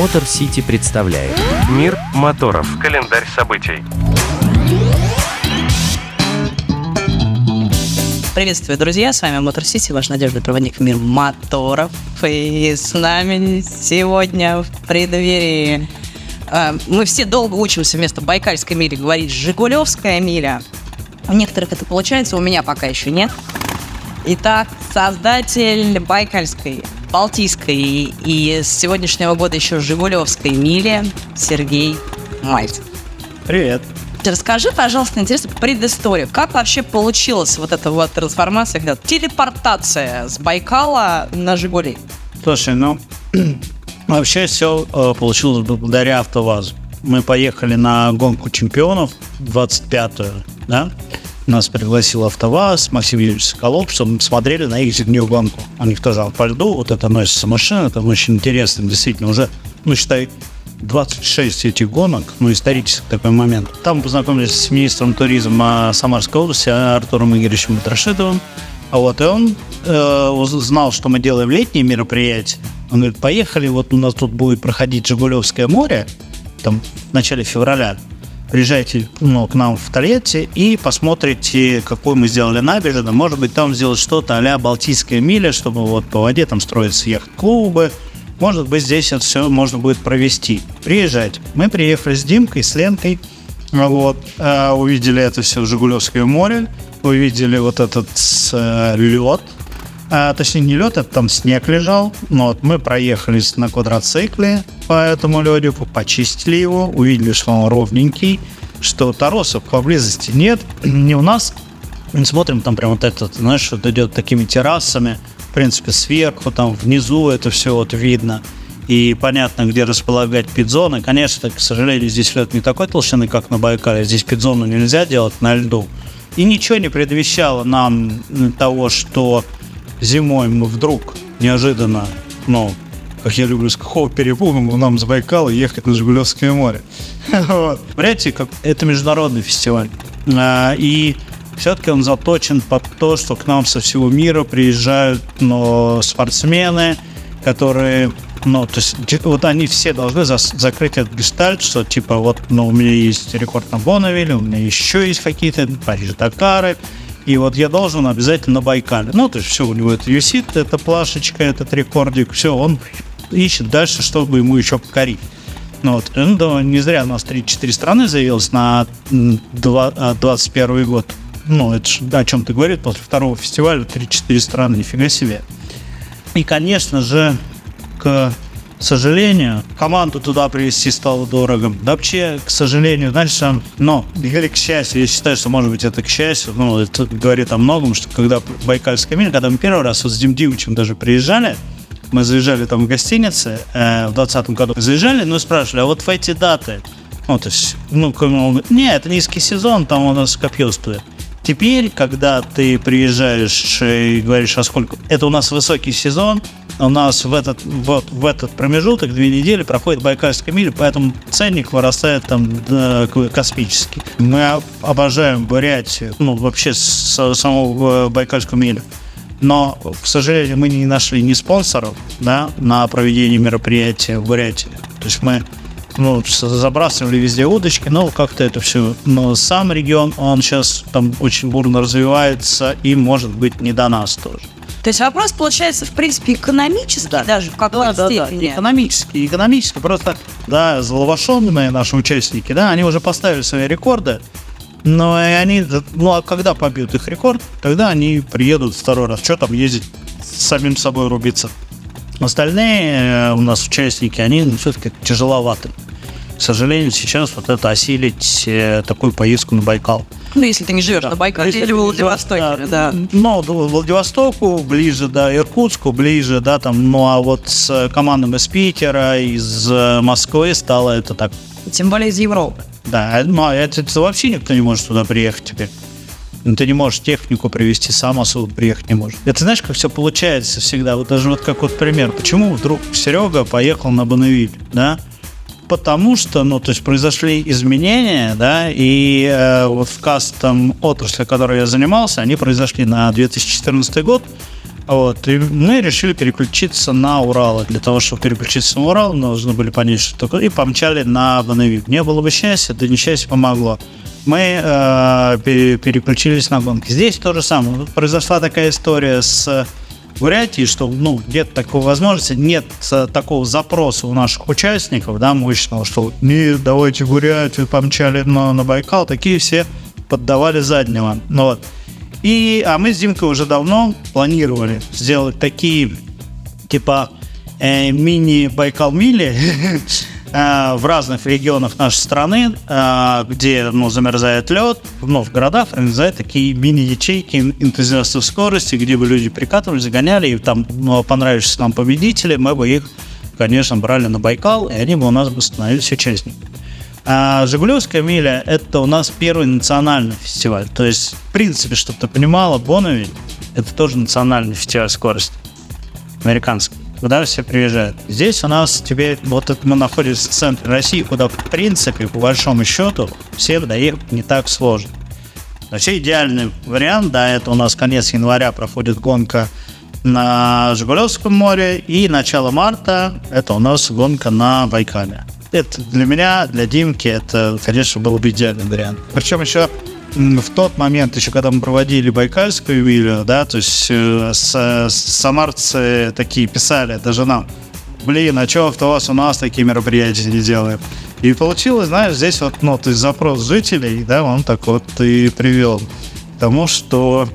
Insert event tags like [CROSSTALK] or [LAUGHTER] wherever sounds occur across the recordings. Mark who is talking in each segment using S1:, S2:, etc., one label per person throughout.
S1: Мотор Сити представляет
S2: Мир моторов. Календарь событий.
S3: Приветствую, друзья! С вами Мотор Сити, ваш надежный проводник в мир моторов. И с нами сегодня в преддверии... э, мы все долго учимся вместо Байкальской мили говорить Жигулевская миля. У некоторых это получается, у меня пока еще нет. Итак, создатель Байкальской, Балтийской и с сегодняшнего года еще Жигулевской мили Сергей Мальцев.
S4: Привет.
S3: Расскажи, пожалуйста, интересно, предысторию. Как вообще получилась вот эта вот трансформация, когда телепортация с Байкала на Жигули?
S4: Слушай, ну, [CLEARS THROAT] вообще все получилось благодаря АвтоВАЗу. Мы поехали на гонку чемпионов 25-ю, да? Нас пригласил АвтоВАЗ, Максим Юрьевич Соколов, чтобы мы смотрели на их зимнюю гонку. У них тоже по льду, вот это носится машина, это очень интересно, действительно, уже, ну, считай, 26 этих гонок, ну, исторический такой момент. Там познакомились с министром туризма Самарской области Артуром Игоревичем Батрашидовым. А вот и он э, знал, что мы делаем летние мероприятия. Он говорит, поехали, вот у нас тут будет проходить Жигулевское море, там в начале февраля. Приезжайте ну, к нам в Тольятти и посмотрите, какой мы сделали набережную. Может быть, там сделать что-то а-ля Балтийская миля, чтобы вот по воде там строятся яхт-клубы, может быть, здесь это все можно будет провести. Приезжать. Мы приехали с Димкой, с Ленкой, вот, э, увидели это все в Жигулевское море, увидели вот этот э, лед, а, точнее не лед, это там снег лежал, но вот мы проехались на квадроцикле по этому ледику, почистили его, увидели, что он ровненький, что торосов поблизости нет, [CLEARS THROAT] не у нас, мы смотрим, там прям вот этот, знаешь, вот идет такими террасами, в принципе, сверху, там внизу это все вот видно. И понятно, где располагать пидзоны. Конечно, к сожалению, здесь лед не такой толщины, как на Байкале. Здесь пидзону нельзя делать на льду. И ничего не предвещало нам того, что зимой мы вдруг неожиданно, ну, как я люблю, с какого перепуга нам с Байкала ехать на Жигулевское море. [LAUGHS] Вот. Понимаете, как это международный фестиваль. А, и все-таки он заточен под то, что к нам со всего мира приезжают но спортсмены, которые ну, то есть, вот они все должны за, закрыть этот гештальт, что, типа, вот, ну, у меня есть рекорд на Бонневилле, у меня еще есть какие-то Париж-Дакары, и вот я должен обязательно на Байкале. Ну, то есть, все, у него это висит, эта плашечка, этот рекордик, все, он ищет дальше, чтобы ему еще покорить. Ну, вот, ну, не зря у нас 3-4 страны заявилось на 2021 год ну, это же, о чем ты говорит, после второго фестиваля 3-4 страны, нифига себе. И, конечно же, к сожалению, команду туда привезти стало дорого. Да вообще, к сожалению, знаешь, но или к счастью, я считаю, что может быть это к счастью, ну, это говорит о многом, что когда Байкальская миля, когда мы первый раз вот с Дим Дивичем даже приезжали, мы заезжали там в гостинице э, в 2020 году, заезжали, ну спрашивали, а вот в эти даты, ну, то есть, ну, нет, это низкий сезон, там у нас копье стоит. Теперь, когда ты приезжаешь и говоришь, а сколько... Это у нас высокий сезон, у нас в этот, вот, в этот промежуток, две недели, проходит Байкальская миля, поэтому ценник вырастает там да, космический. Мы обожаем Бурятию, ну, вообще с, самого Байкальскую милю. Но, к сожалению, мы не нашли ни спонсоров да, на проведение мероприятия в Бурятии. То есть мы ну, забрасывали везде удочки, но как-то это все. Но сам регион, он сейчас там очень бурно развивается и может быть не до нас тоже.
S3: То есть вопрос получается, в принципе, экономический да. даже в какой-то да, степени.
S4: Да, экономический, экономический. Просто, да, зловошенные наши участники, да, они уже поставили свои рекорды, но и они, ну а когда побьют их рекорд, тогда они приедут второй раз. Что там ездить, с самим собой рубиться. Остальные э, у нас участники, они все-таки тяжеловаты к сожалению, сейчас вот это осилить э, такую поездку на Байкал.
S3: Ну, если ты не живешь да. на Байкале или в Владивостоке, да. да.
S4: Ну, Владивостоку, ближе, да, Иркутску, ближе, да, там, ну, а вот с командами из Питера, из э, Москвы стало это так.
S3: Тем более из Европы.
S4: Да, ну, а это, это вообще никто не может туда приехать теперь. Ну, ты не можешь технику привести, сам особо приехать не можешь. Это знаешь, как все получается всегда. Вот даже вот как вот пример. Почему вдруг Серега поехал на Бонневиль, да? Потому что, ну, то есть произошли изменения, да, и э, вот в кастом отрасли, которой я занимался, они произошли на 2014 год, Вот, и мы решили переключиться на Урал. Для того, чтобы переключиться на Урал, нужно были понять, что такое. И помчали на Бонавик. Не было бы счастья, да несчастье помогло. Мы э, пере- переключились на гонки. Здесь то же самое. Произошла такая история с Бурятии, что ну, нет такой возможности, нет такого запроса у наших участников, да, мощного, что нет, давайте Бурятию, помчали на, на Байкал, такие все поддавали заднего. Ну, вот. И, а мы с Димкой уже давно планировали сделать такие, типа, э, мини-Байкал-мили [LAUGHS] в разных регионах нашей страны, э, где ну, замерзает лед, ну, в городах организовать такие мини-ячейки энтузиастов скорости, где бы люди прикатывали, загоняли, и там ну, понравившись нам победители, мы бы их, конечно, брали на Байкал, и они бы у нас бы становились участниками. А Жигулевская миля – это у нас первый национальный фестиваль. То есть, в принципе, чтобы ты понимала, Бонневиль – это тоже национальный фестиваль скорости. Американский. Куда все приезжают. Здесь у нас теперь, вот это мы находимся в центре России, куда, в принципе, по большому счету, всем доехать не так сложно. Вообще идеальный вариант, да, это у нас конец января проходит гонка на Жигулевском море, и начало марта это у нас гонка на Байкале. Это для меня, для Димки, это, конечно, был бы идеальный вариант. Причем еще в тот момент, еще когда мы проводили Байкальскую милю, да, то есть э, с- самарцы такие писали, даже нам, блин, а что АвтоВАЗ у нас такие мероприятия не делает? И получилось, знаешь, здесь вот, ну, то есть запрос жителей, да, он так вот и привел к тому, что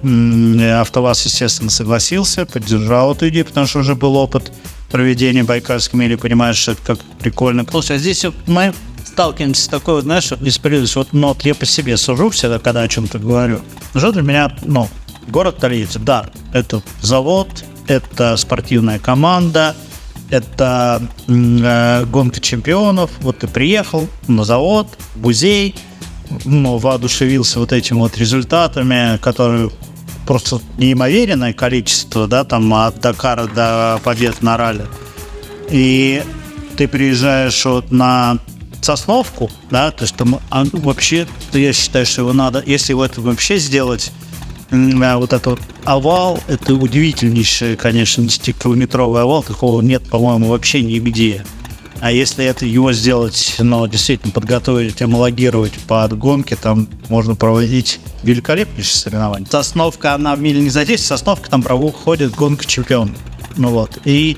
S4: АвтоВАЗ, естественно, согласился, поддержал эту идею, потому что уже был опыт проведения Байкальской мили, понимаешь, что это как прикольно. Слушай, а здесь вот мы сталкиваемся с такой, вот, знаешь, несправедливостью. Вот, ну, вот я по себе сужу всегда, когда о чем-то говорю. Что для меня, ну, город Тольятти, да, это завод, это спортивная команда, это э, гонка чемпионов. Вот ты приехал на завод, музей, ну, воодушевился вот этими вот результатами, которые просто неимоверенное количество, да, там от Дакара до побед на ралли. И ты приезжаешь вот на Сосновку, да, то есть там а, вообще, я считаю, что его надо, если его это вообще сделать, а, вот этот овал, это удивительнейший, конечно, 10-километровый овал, такого нет, по-моему, вообще нигде. А если это его сделать, ну, действительно подготовить, амалогировать под гонки, там можно проводить великолепнейшие соревнования. Сосновка, она в миле не за 10, Сосновка там проходит гонка чемпионов. Ну вот. И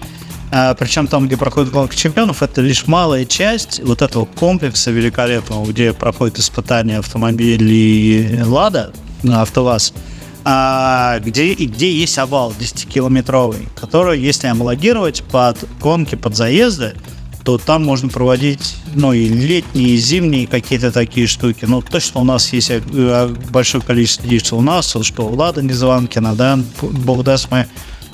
S4: а, причем там, где проходит гонка чемпионов, это лишь малая часть вот этого комплекса великолепного, где проходит испытание автомобилей Лада АвтоВАЗ, а, где, где есть овал 10-километровый, который, если амалогировать под гонки, под заезды, то там можно проводить, ну, и летние, и зимние какие-то такие штуки. Ну, точно у нас есть э, большое количество что у нас, что у Лада Незванкина, да, бог даст, мы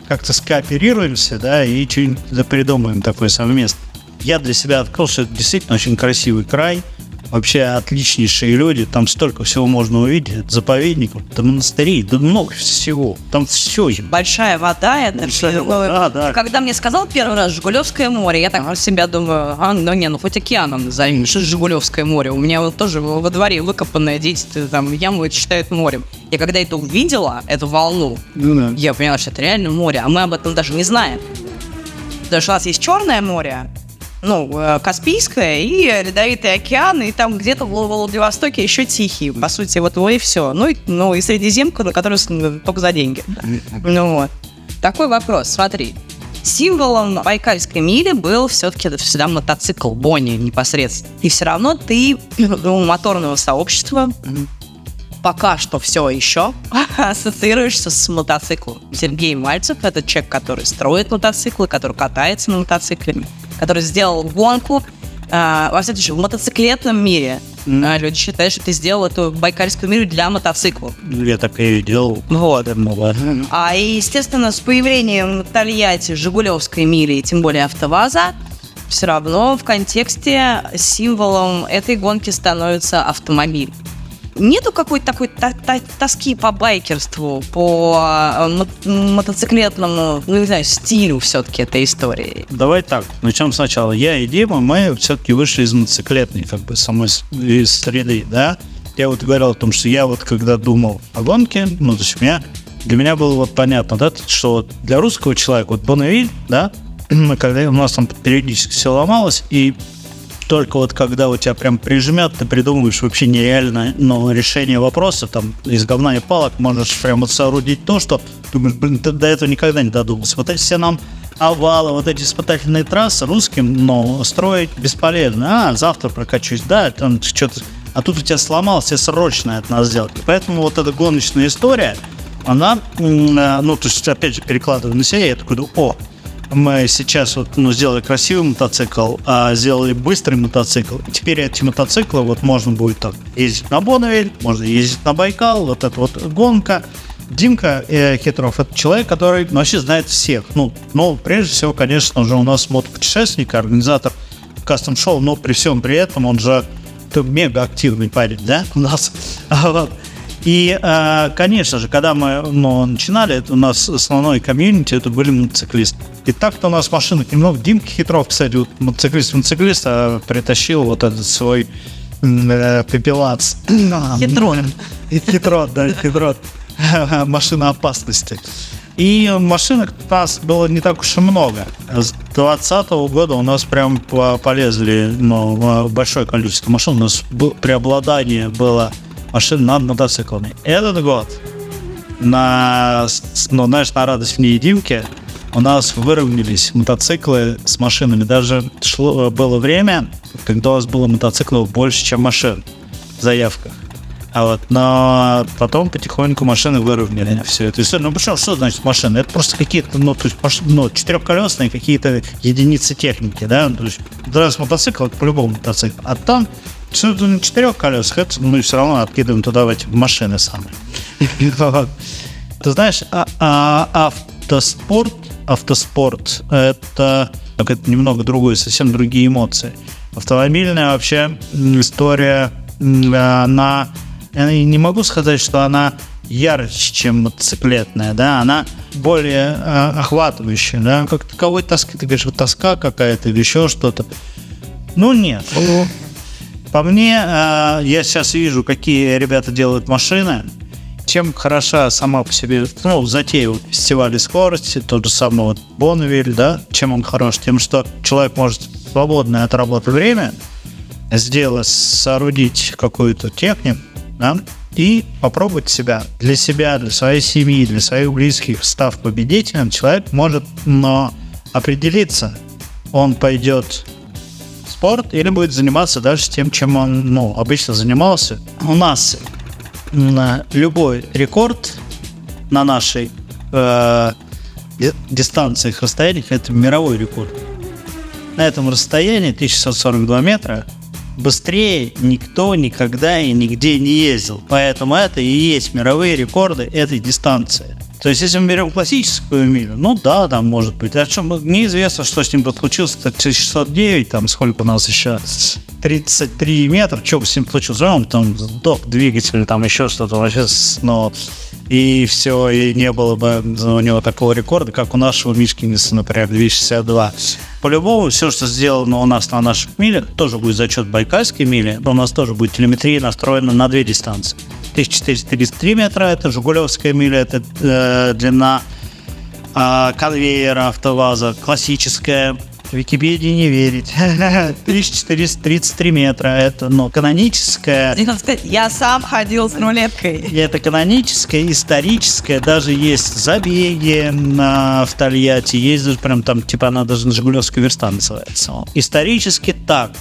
S4: как-то скооперируемся, да, и что-нибудь придумаем такое совместно. Я для себя открыл, что это действительно очень красивый край, вообще отличнейшие люди, там столько всего можно увидеть, от заповедников, до монастырей, да много всего, там все есть.
S3: Большая вода, это всё-
S4: вода, да.
S3: Когда мне сказал первый раз Жигулевское море, я так себя думаю, а, ну не, ну хоть океаном назови, что Жигулевское море. У меня вот тоже во дворе выкопанное, дети там яму это считают морем. Я когда это увидела, эту волну,
S4: Ну да.
S3: я поняла, что это реально море, а мы об этом даже не знаем. Потому что у нас есть Черное море, ну, э, Каспийское и Ледовитый океан, и там где-то в Вла- Владивостоке еще Тихий. По сути, вот и все. Ну, и, ну, и Средиземка, на которую только за деньги. Ну вот. Такой вопрос, смотри. Символом Байкальской мили был все-таки всегда мотоцикл Бонни непосредственно. И все равно ты у моторного сообщества пока что все еще ассоциируешься с мотоциклом. Сергей Мальцев – это человек, который строит мотоциклы, который катается на мотоцикле, который сделал гонку. А, во всяком случае, в мотоциклетном мире а, люди считают, что ты сделал эту байкальскую миру для мотоциклов.
S4: Я так и делал.
S3: Вот.
S4: Ладно.
S3: А и, естественно, с появлением Тольятти Жигулевской мили, и тем более АвтоВАЗа, все равно в контексте символом этой гонки становится автомобиль. Нету какой-то такой та- та- тоски по байкерству, по э, мо- мотоциклетному, ну не знаю, стилю все-таки этой истории.
S4: Давай так, начнем сначала. Я и Дима, мы все-таки вышли из мотоциклетной, как бы, самой из среды, да. Я вот говорил о том, что я вот когда думал о гонке, ну, то есть у меня для меня было вот понятно, да, что для русского человека, вот Бонневиль, да, [CLEARS THROAT] когда у нас там периодически все ломалось, и только вот когда у тебя прям прижмет, ты придумываешь вообще нереальное но решение вопроса, там из говна и палок можешь прям вот соорудить то, что думаешь, блин, ты до этого никогда не додумался. Вот эти все нам овалы, вот эти испытательные трассы русским, но строить бесполезно. А, завтра прокачусь, да, там что-то... А тут у тебя сломалось, тебе срочно это надо сделать. Поэтому вот эта гоночная история, она, э, ну, то есть, опять же, перекладываю на себя, я такой, о, мы сейчас вот, ну, сделали красивый мотоцикл, а сделали быстрый мотоцикл. И теперь эти мотоциклы вот можно будет так ездить на Бонневиль, можно ездить на Байкал, вот эта вот гонка. Димка э, Хитров это человек, который вообще знает всех. Ну, но прежде всего, конечно же, у нас мотопутешественник, организатор кастом-шоу, но при всем при этом он же мега активный парень, да, у нас. [LAUGHS] И, э, конечно же, когда мы ну, начинали, это у нас основной комьюнити это были мотоциклисты. И так-то у нас машинок немного. Димка Хитров, кстати, вот мотоциклист-мотоциклист а, притащил вот этот свой э, пепелац.
S3: Хитрон.
S4: И хитрот, да, хитрот. [LAUGHS] Машина опасности. И машинок у нас было не так уж и много. С 2020 года у нас прям полезли ну, большое количество машин. У нас преобладание было машин над мотоциклами. Этот год на, ну, знаешь, на радость мне и Димке у нас выровнялись мотоциклы с машинами. Даже шло, было время, когда у нас было мотоциклов больше, чем машин в заявках. А вот, но потом потихоньку машины выровняли все это. Ну, почему, что значит машины? Это просто какие-то, ну, то есть, маш, ну, четырехколесные какие-то единицы техники, да? То есть, раз мотоцикл, это по-любому мотоцикл. А там на четырех колесах, это мы все равно откидываем туда в эти машины самые. [LAUGHS] Ты знаешь, а, а, автоспорт, автоспорт, это, немного другое, совсем другие эмоции. Автомобильная вообще история, она, я не могу сказать, что она ярче, чем мотоциклетная, да, она более э, охватывающая, да, как таковой тоски, ты говоришь, тоска какая-то или еще что-то. Ну, нет. По мне, э, я сейчас вижу, какие ребята делают машины. Чем хороша сама по себе, ну, затея вот, фестиваля скорости, тот же самый вот Бонневиль, да, чем он хорош? Тем, что человек может свободное от работы время сделать, соорудить какую-то технику, да, и попробовать себя для себя, для своей семьи, для своих близких, став победителем, человек может но определиться, он пойдет спорт или будет заниматься дальше тем, чем он ну, обычно занимался. У нас на любой рекорд на нашей э, дистанциях, расстояниях, это мировой рекорд. На этом расстоянии 1642 метра быстрее никто никогда и нигде не ездил. Поэтому это и есть мировые рекорды этой дистанции. То есть, если мы берем классическую милю, ну да, там может быть. А что, неизвестно, что с ним случилось. Кстати, 609, там сколько у нас еще 33 метра, что с ним случилось? Он там сдох двигатель, там еще что-то вообще, но и все, и не было бы у него такого рекорда, как у нашего Мишкинеса, например, 262. По-любому, все, что сделано у нас на наших милях, тоже будет зачет байкальской мили, но у нас тоже будет телеметрия настроена на две дистанции. 1433 метра, это Жигулевская миля, это э, длина э, конвейера АвтоВАЗа, классическая, Википедии не верить. [LAUGHS] 1433 метра, это, ну, каноническая.
S3: Я сам ходил с рулеткой.
S4: Это каноническая, историческая, даже есть забеги на, в Тольятти, есть даже прям там, типа она даже на Жигулевской верста называется. Исторически так.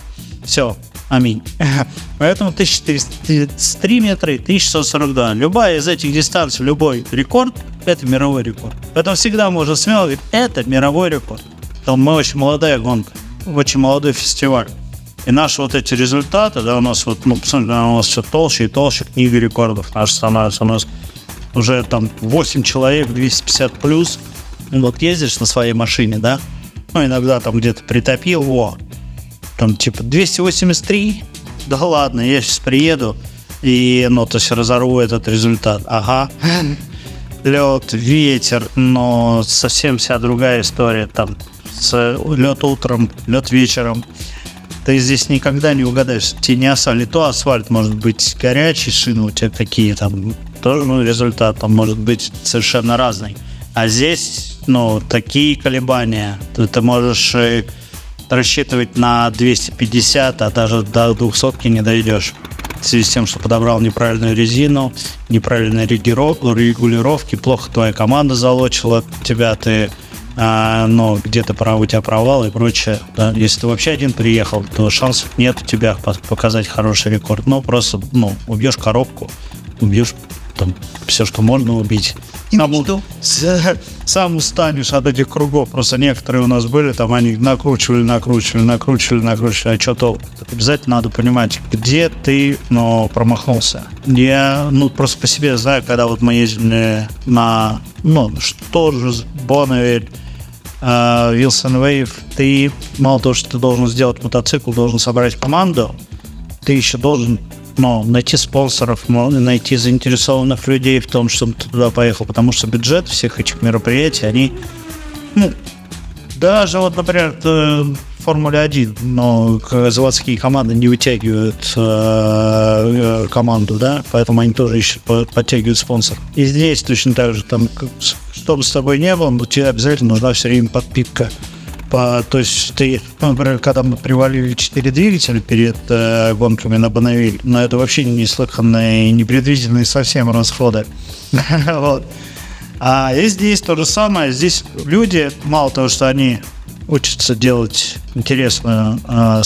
S4: Все, Аминь. [LAUGHS] Поэтому 1433 метра и 1642. Любая из этих дистанций, любой рекорд, это мировой рекорд. Поэтому всегда можно смело говорить, это мировой рекорд. Мы очень молодая гонка, очень молодой фестиваль. И наши вот эти результаты, да, у нас вот, ну, посмотрите, у нас все толще и толще книга рекордов наша становится. У нас уже там 8 человек, 250 плюс. Вот ездишь на своей машине, да, ну, иногда там где-то притопил, о, там типа 283, да ладно, я сейчас приеду и, ну, то есть разорву этот результат. Ага. Лед, ветер, но совсем вся другая история. Там с лед утром, лед вечером. Ты здесь никогда не угадаешь. Тебе не асфальт, то асфальт может быть горячий, шины у тебя такие там тоже ну, результат там может быть совершенно разный. А здесь, ну, такие колебания, ты, ты можешь э, рассчитывать на 250, а даже до 200 не дойдешь. В связи с тем, что подобрал неправильную резину, неправильные регулировки, плохо твоя команда залочила тебя, ты а, но где-то прав, у тебя провал и прочее. Да? Если ты вообще один приехал, то шансов нет у тебя показать хороший рекорд. Ну, просто, ну, убьешь коробку, убьешь там все, что можно убить. Сам, сам устанешь от этих кругов. Просто некоторые у нас были, там они накручивали, накручивали, накручивали, накручивали. А что то обязательно надо понимать, где ты, но промахнулся. Я, ну, просто по себе знаю, когда вот мы ездили на, ну, что же, Бонневиль, Вилсон Вейв, ты мало того, что ты должен сделать мотоцикл, должен собрать команду, ты еще должен ну, найти спонсоров, найти заинтересованных людей в том, чтобы ты туда поехал, потому что бюджет всех этих мероприятий, они, ну, даже вот, например, э, Формуле 1, но заводские команды не вытягивают э, э, команду, да, поэтому они тоже ищут, подтягивают спонсор. И здесь точно так же, там, что с тобой не было, но тебе обязательно нужна все время подпитка по, то есть ты, ну, например, когда мы привалили 4 двигателя перед э, гонками на Бонавиль, но это вообще неслыханные, непредвиденные совсем расходы. [LAUGHS] вот. А и здесь то же самое. Здесь люди, мало того, что они учатся делать интересную, э,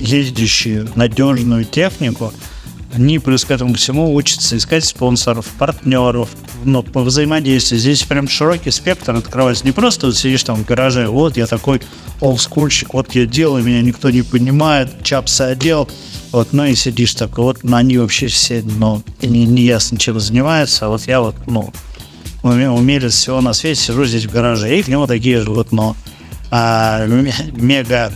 S4: ездящую, надежную технику, они плюс к этому всему учатся искать спонсоров, партнеров, но по взаимодействию. Здесь прям широкий спектр открывается. Не просто вот сидишь там в гараже, вот я такой олдскульщик, вот я делаю, меня никто не понимает, чапсы одел, вот, ну и сидишь так, вот ну, они вообще все, ну, не, не ясно чем занимаются, а вот я вот, ну, умелец всего на свете, сижу здесь в гараже, и к нему такие же вот, ну, а, [LAUGHS] мега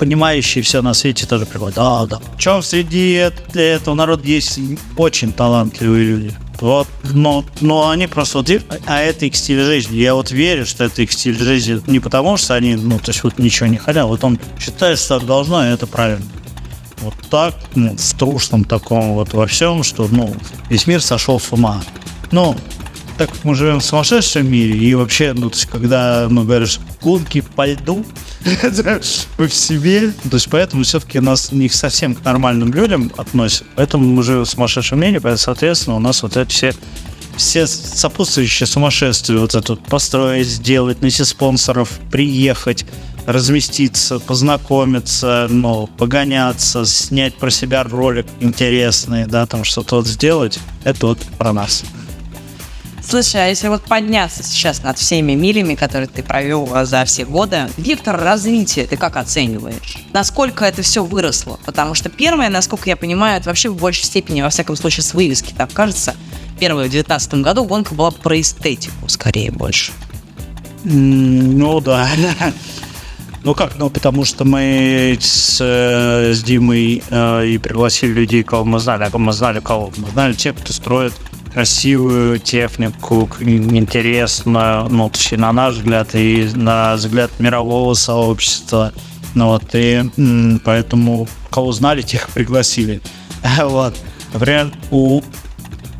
S4: понимающие все на свете тоже приходят. Да, да. Чем среди этого народа есть очень талантливые люди. Вот, но, но они просто вот, а это их стиль жизни. Я вот верю, что это их стиль жизни не потому, что они, ну, то есть вот ничего не хотят, вот он считает, что так должно, и это правильно. Вот так, ну, в трушном таком вот во всем, что, ну, весь мир сошел с ума. Ну, так как мы живем в сумасшедшем мире, и вообще, ну, то есть, когда, ну, говоришь, гонки по льду, [LAUGHS] в себе, то есть, поэтому все-таки нас не совсем к нормальным людям относят, поэтому мы живем в сумасшедшем мире, поэтому, соответственно, у нас вот эти все все сопутствующие сумасшествию, вот это построить, сделать, найти спонсоров, приехать, разместиться, познакомиться, ну, погоняться, снять про себя ролик интересный, да, там что-то вот сделать, это вот про нас.
S3: Слушай, а если вот подняться сейчас над всеми милями, которые ты провел а, за все годы, вектор развития ты как оцениваешь? Насколько это все выросло? Потому что первое, насколько я понимаю, это вообще в большей степени, во всяком случае, с вывески, так кажется, первая в 2019 году гонка была про эстетику, скорее больше.
S4: Ну да. [LAUGHS] Ну как, ну потому что мы с, э, с Димой э, и пригласили людей, кого мы знали, а мы знали, кого мы знали, тех, кто строит красивую технику, интересную, ну, точнее, на наш взгляд и на взгляд мирового сообщества. Ну, вот, и поэтому кого знали, тех [LAUGHS] пригласили. [LAUGHS] Вот. Например, у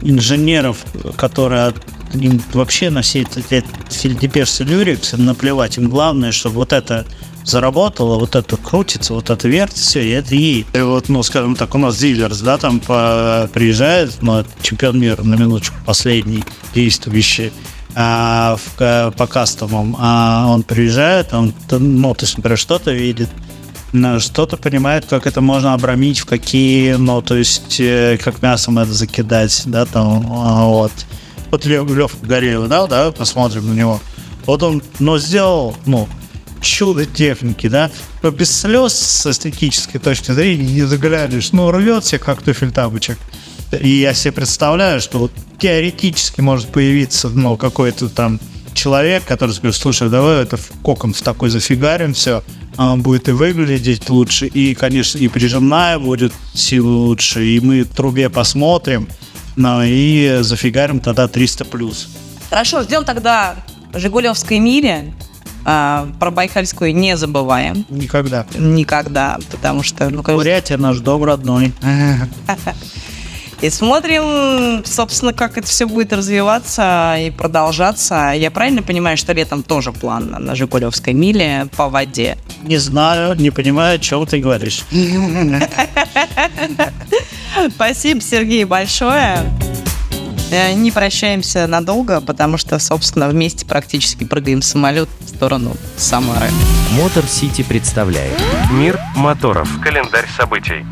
S4: инженеров, которые им вообще на все эти фельдепеш Люрикс наплевать, им главное, чтобы вот это заработала, вот это крутится, вот это вертится, и это ей. И вот, ну, скажем так, у нас дилерс, да, там по, приезжает, ну, чемпион мира, на минуточку, последний действующий, а, в, по кастомам, а он приезжает, он, ну, то есть, например, что-то видит, что-то понимает, как это можно обрамить, в какие, ну, то есть, э, как мясом это закидать, да, там, а, вот. Вот Лев, Лев Гореев, да, да, посмотрим на него. Вот он, но сделал, ну, чудо техники, да, но без слез с эстетической точки зрения не заглянешь, ну, рвется как туфель тапочек. И я себе представляю, что вот теоретически может появиться, ну, какой-то там человек, который скажет, слушай, давай это в кокон в такой зафигарим, все, а он будет и выглядеть лучше, и, конечно, и прижимная будет силы лучше, и мы трубе посмотрим, ну, и зафигарим тогда 300 плюс.
S3: Хорошо, ждем тогда Жигулевской мили, а, про Байкальскую не забываем.
S4: Никогда.
S3: Никогда, потому что...
S4: Ну, Бурятия наш дом родной. [LAUGHS]
S3: И смотрим, собственно, как это все будет развиваться и продолжаться. Я правильно понимаю, что летом тоже план на Жигулевской миле по воде?
S4: Не знаю, не понимаю, о чем ты говоришь. [LAUGHS]
S3: Спасибо, Сергей, большое. Э, Не прощаемся надолго, потому что, собственно, вместе практически прыгаем в самолет сторону Самары.
S2: Мотор Сити представляет Мир моторов. Календарь событий.